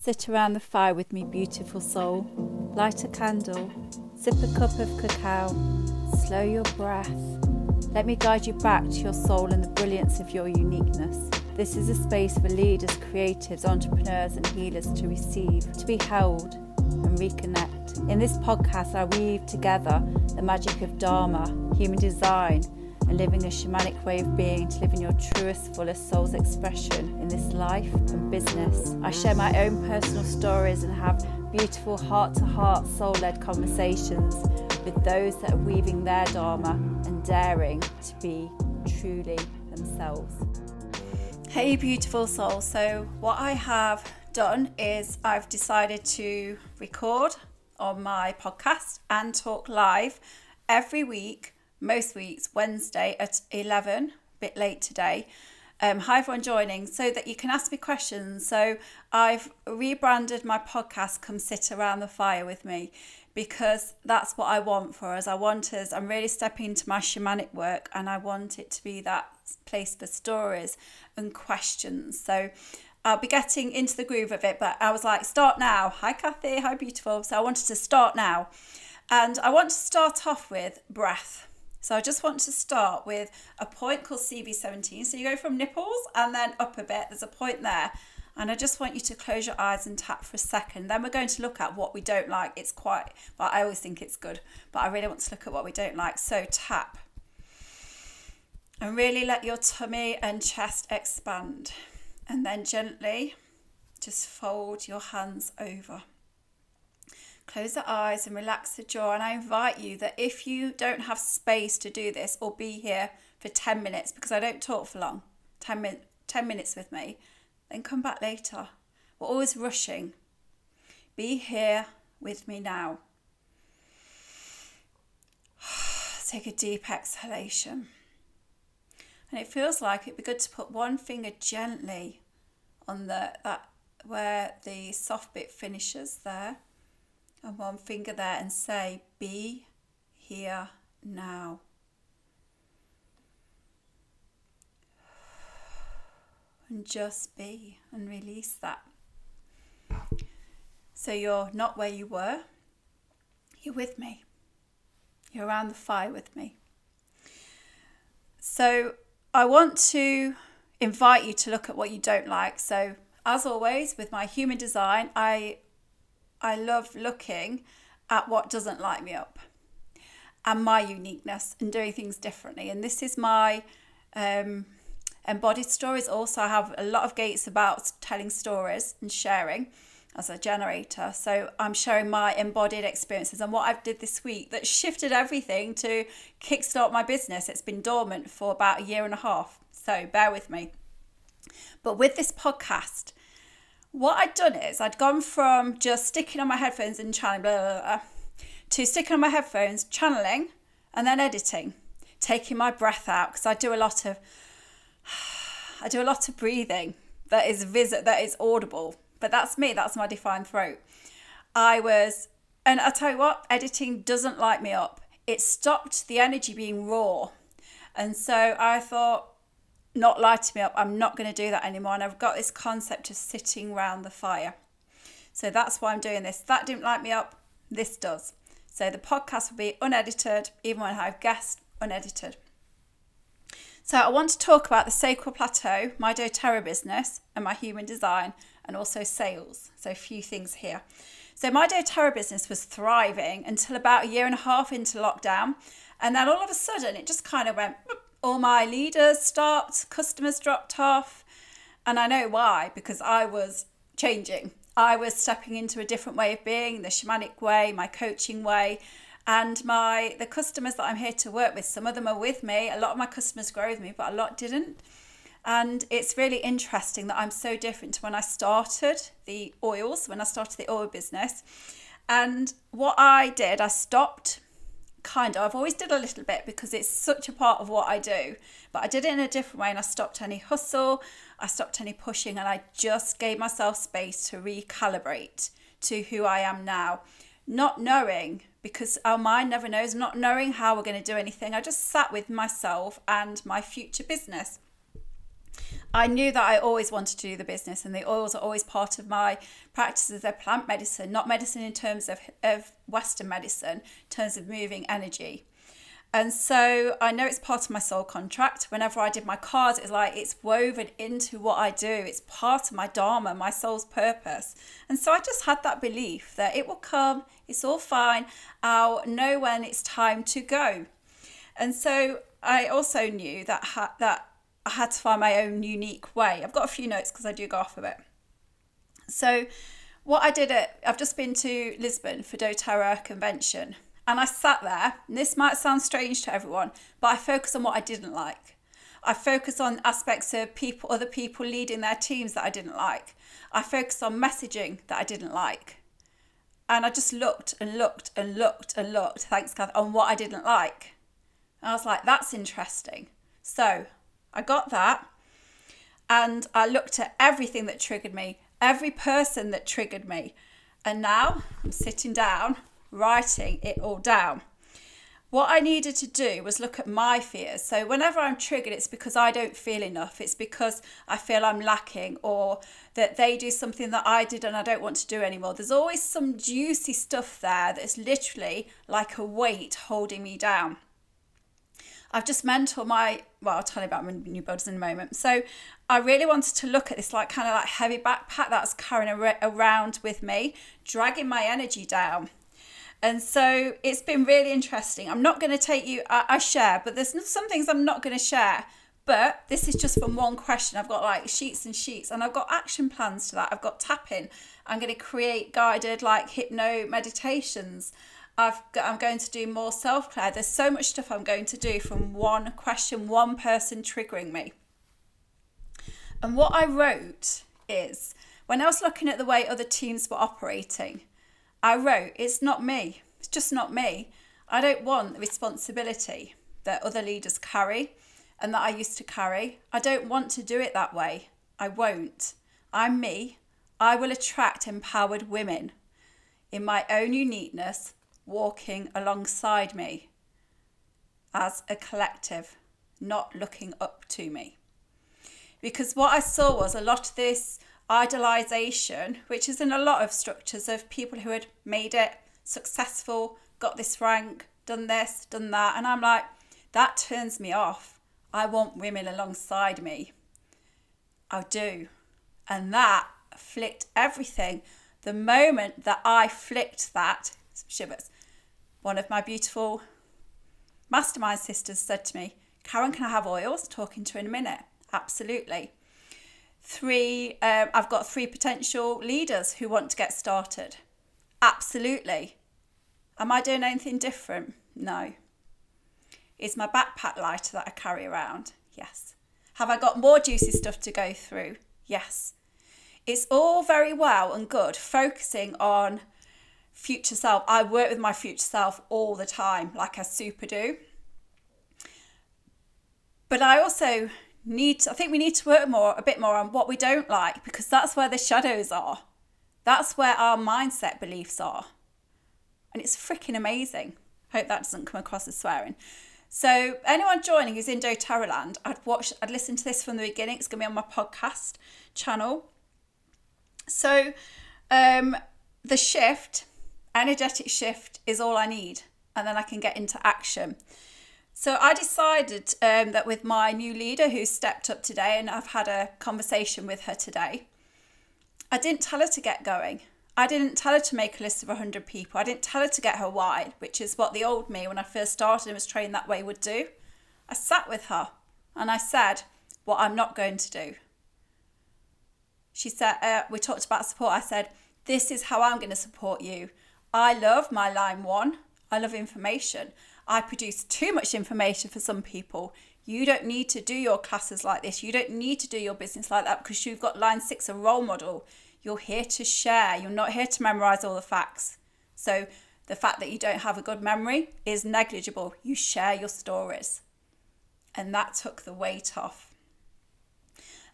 Sit around the fire with me, beautiful soul. Light a candle, sip a cup of cacao, slow your breath. Let me guide you back to your soul and the brilliance of your uniqueness. This is a space for leaders, creatives, entrepreneurs, and healers to receive, to be held, and reconnect. In this podcast, I weave together the magic of Dharma, human design, and living a shamanic way of being to live in your truest, fullest soul's expression in this life and business. I share my own personal stories and have beautiful heart to heart, soul led conversations with those that are weaving their Dharma and daring to be truly themselves. Hey, beautiful soul. So, what I have done is I've decided to record on my podcast and talk live every week most weeks, Wednesday at 11, a bit late today. Um, hi everyone joining so that you can ask me questions. So I've rebranded my podcast Come Sit Around the Fire with Me because that's what I want for us. I want us, I'm really stepping into my shamanic work and I want it to be that place for stories and questions. So I'll be getting into the groove of it, but I was like, start now. Hi Kathy, hi beautiful. So I wanted to start now. And I want to start off with breath. So I just want to start with a point called CV17. So you go from nipples and then up a bit, there's a point there. And I just want you to close your eyes and tap for a second. Then we're going to look at what we don't like. It's quite, but I always think it's good. But I really want to look at what we don't like. So tap. And really let your tummy and chest expand. And then gently just fold your hands over. Close the eyes and relax the jaw. And I invite you that if you don't have space to do this or be here for 10 minutes, because I don't talk for long, 10, min- 10 minutes with me, then come back later. We're always rushing. Be here with me now. Take a deep exhalation. And it feels like it'd be good to put one finger gently on the that where the soft bit finishes there and one finger there and say, Be here now. And just be and release that. So you're not where you were, you're with me. You're around the fire with me. So I want to invite you to look at what you don't like. So, as always, with my human design, I I love looking at what doesn't light me up and my uniqueness and doing things differently. And this is my um, embodied stories. Also, I have a lot of gates about telling stories and sharing as a generator. So I'm sharing my embodied experiences and what I've did this week that shifted everything to kickstart my business. It's been dormant for about a year and a half. So bear with me. But with this podcast, what I'd done is I'd gone from just sticking on my headphones and channeling blah, blah, blah, to sticking on my headphones, channeling, and then editing, taking my breath out because I do a lot of I do a lot of breathing that is visit that is audible, but that's me. That's my defined throat. I was, and I tell you what, editing doesn't light me up. It stopped the energy being raw, and so I thought not lighting me up. I'm not going to do that anymore. And I've got this concept of sitting round the fire. So that's why I'm doing this. That didn't light me up. This does. So the podcast will be unedited, even when I have guests, unedited. So I want to talk about the Sacral Plateau, my doTERRA business, and my human design, and also sales. So a few things here. So my doTERRA business was thriving until about a year and a half into lockdown. And then all of a sudden it just kind of went all my leaders stopped, customers dropped off. And I know why, because I was changing. I was stepping into a different way of being, the shamanic way, my coaching way. And my the customers that I'm here to work with, some of them are with me. A lot of my customers grow with me, but a lot didn't. And it's really interesting that I'm so different to when I started the oils, when I started the oil business. And what I did, I stopped kind of. I've always did a little bit because it's such a part of what I do. But I did it in a different way and I stopped any hustle, I stopped any pushing, and I just gave myself space to recalibrate to who I am now. Not knowing, because our mind never knows, not knowing how we're going to do anything. I just sat with myself and my future business. I knew that I always wanted to do the business, and the oils are always part of my practices. They're plant medicine, not medicine in terms of, of Western medicine, in terms of moving energy. And so I know it's part of my soul contract. Whenever I did my cards, it's like it's woven into what I do. It's part of my dharma, my soul's purpose. And so I just had that belief that it will come, it's all fine. I'll know when it's time to go. And so I also knew that ha- that I had to find my own unique way. I've got a few notes because I do go off of it. So what I did at I've just been to Lisbon for doTERRA convention and I sat there, this might sound strange to everyone, but I focused on what I didn't like. I focused on aspects of people, other people leading their teams that I didn't like. I focused on messaging that I didn't like. And I just looked and looked and looked and looked, thanks God, on what I didn't like. And I was like, that's interesting. So I got that and I looked at everything that triggered me, every person that triggered me. And now I'm sitting down writing it all down. What I needed to do was look at my fears. So, whenever I'm triggered, it's because I don't feel enough. It's because I feel I'm lacking or that they do something that I did and I don't want to do anymore. There's always some juicy stuff there that's literally like a weight holding me down. I've just mentored my, well, I'll tell you about my new builds in a moment. So I really wanted to look at this like kind of like heavy backpack that's carrying around with me, dragging my energy down. And so it's been really interesting. I'm not going to take you, I, I share, but there's some things I'm not going to share. But this is just from one question. I've got like sheets and sheets, and I've got action plans to that. I've got tapping. I'm going to create guided like hypno meditations. I've I'm going to do more self care. There's so much stuff I'm going to do from one question, one person triggering me. And what I wrote is when I was looking at the way other teams were operating, I wrote, It's not me. It's just not me. I don't want the responsibility that other leaders carry and that I used to carry. I don't want to do it that way. I won't. I'm me. I will attract empowered women in my own uniqueness, walking alongside me as a collective, not looking up to me. Because what I saw was a lot of this idolization, which is in a lot of structures of people who had made it successful, got this rank, done this, done that. And I'm like, that turns me off. I want women alongside me. I do. And that flicked everything. The moment that I flicked that, shivers, one of my beautiful mastermind sisters said to me, Karen, can I have oils? Talking to in a minute. Absolutely. Three um, i've got three potential leaders who want to get started. Absolutely. Am i doing anything different? No. Is my backpack lighter that i carry around? Yes. Have i got more juicy stuff to go through? Yes. It's all very well and good focusing on future self i work with my future self all the time like i super do but i also need to, I think we need to work more a bit more on what we don't like because that's where the shadows are. That's where our mindset beliefs are. And it's freaking amazing. Hope that doesn't come across as swearing. So anyone joining who's in doTERRA land, I'd watch I'd listen to this from the beginning. It's gonna be on my podcast channel. So um the shift, energetic shift is all I need. And then I can get into action. So I decided um, that with my new leader who stepped up today, and I've had a conversation with her today, I didn't tell her to get going. I didn't tell her to make a list of 100 people. I didn't tell her to get her why, which is what the old me, when I first started and was trained that way, would do. I sat with her and I said what I'm not going to do. She said, uh, we talked about support. I said, this is how I'm going to support you. I love my line one. I love information. I produce too much information for some people. You don't need to do your classes like this. You don't need to do your business like that because you've got line six, a role model. You're here to share. You're not here to memorize all the facts. So the fact that you don't have a good memory is negligible. You share your stories. And that took the weight off.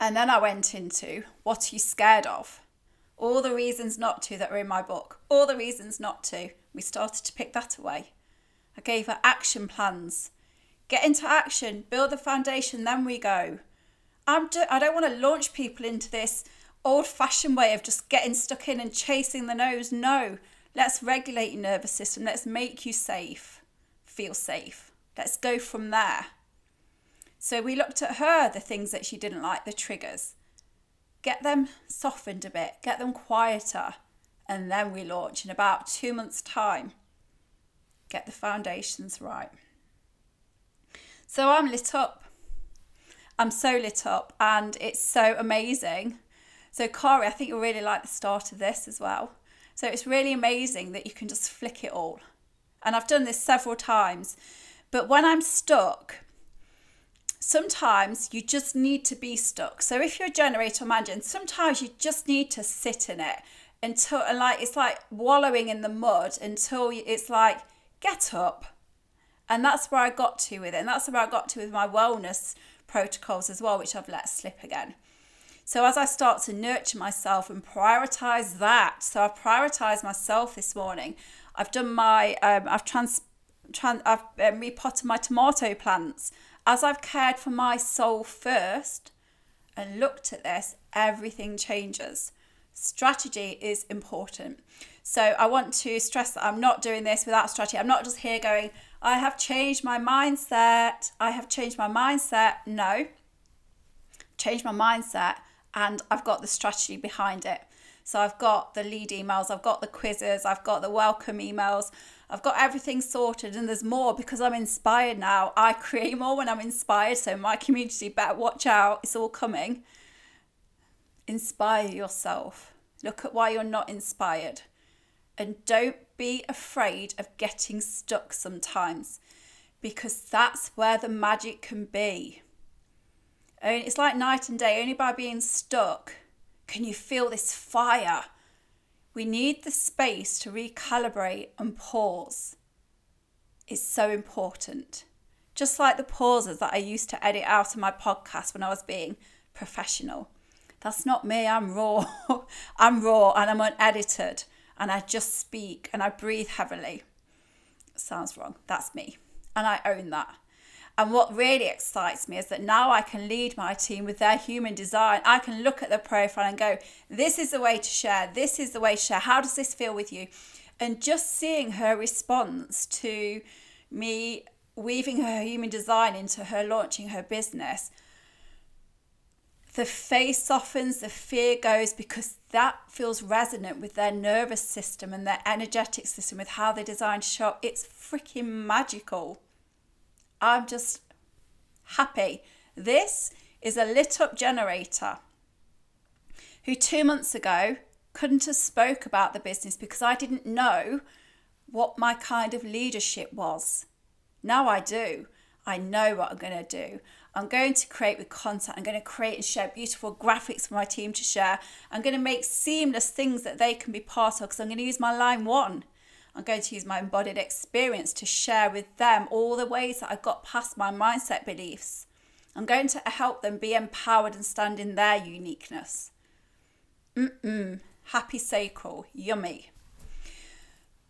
And then I went into what are you scared of? All the reasons not to that are in my book. All the reasons not to. We started to pick that away. I gave her action plans. Get into action, build the foundation, then we go. I'm do- I don't want to launch people into this old fashioned way of just getting stuck in and chasing the nose. No, let's regulate your nervous system. Let's make you safe, feel safe. Let's go from there. So we looked at her, the things that she didn't like, the triggers. Get them softened a bit, get them quieter, and then we launch in about two months' time. Get the foundations right. So I'm lit up. I'm so lit up, and it's so amazing. So, Corey, I think you'll really like the start of this as well. So, it's really amazing that you can just flick it all. And I've done this several times. But when I'm stuck, sometimes you just need to be stuck. So if you're a generator manager, sometimes you just need to sit in it until and like it's like wallowing in the mud until it's like get up. And that's where I got to with it. And that's where I got to with my wellness protocols as well, which I've let slip again. So as I start to nurture myself and prioritize that, so I've prioritized myself this morning. I've done my, um, I've trans, trans I've um, repotted my tomato plants as I've cared for my soul first and looked at this, everything changes. Strategy is important. So I want to stress that I'm not doing this without strategy. I'm not just here going, I have changed my mindset. I have changed my mindset. No, changed my mindset and I've got the strategy behind it. So I've got the lead emails, I've got the quizzes, I've got the welcome emails, I've got everything sorted and there's more because I'm inspired now. I create more when I'm inspired. So my community better watch out. It's all coming. Inspire yourself. Look at why you're not inspired. And don't be afraid of getting stuck sometimes because that's where the magic can be. It's like night and day. Only by being stuck can you feel this fire we need the space to recalibrate and pause. It's so important. Just like the pauses that I used to edit out of my podcast when I was being professional. That's not me, I'm raw. I'm raw and I'm unedited and I just speak and I breathe heavily. Sounds wrong. That's me. And I own that. And what really excites me is that now I can lead my team with their human design. I can look at the profile and go, this is the way to share, this is the way to share. How does this feel with you? And just seeing her response to me weaving her human design into her launching her business, the face softens, the fear goes because that feels resonant with their nervous system and their energetic system, with how they design shop. It's freaking magical. I'm just happy. This is a lit up generator who two months ago couldn't have spoke about the business because I didn't know what my kind of leadership was. Now I do. I know what I'm going to do. I'm going to create with content. I'm going to create and share beautiful graphics for my team to share. I'm going to make seamless things that they can be part of because I'm going to use my line one. I'm going to use my embodied experience to share with them all the ways that I got past my mindset beliefs. I'm going to help them be empowered and stand in their uniqueness. Mm-mm. Happy sacral. Yummy.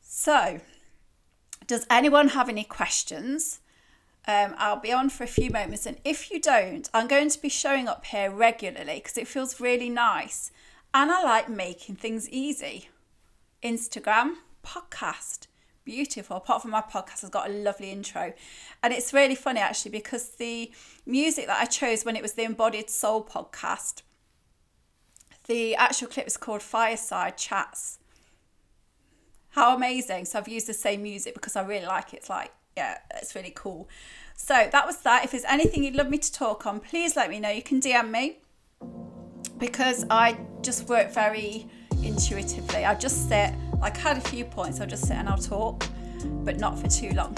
So, does anyone have any questions? Um, I'll be on for a few moments, and if you don't, I'm going to be showing up here regularly because it feels really nice and I like making things easy. Instagram, podcast. Beautiful. Apart from my podcast has got a lovely intro. And it's really funny actually because the music that I chose when it was the Embodied Soul podcast, the actual clip is called Fireside Chats. How amazing. So I've used the same music because I really like it. It's like, yeah, it's really cool. So that was that. If there's anything you'd love me to talk on, please let me know. You can DM me because I just work very intuitively. I just sit, like, I had a few points, I'll just sit and I'll talk, but not for too long.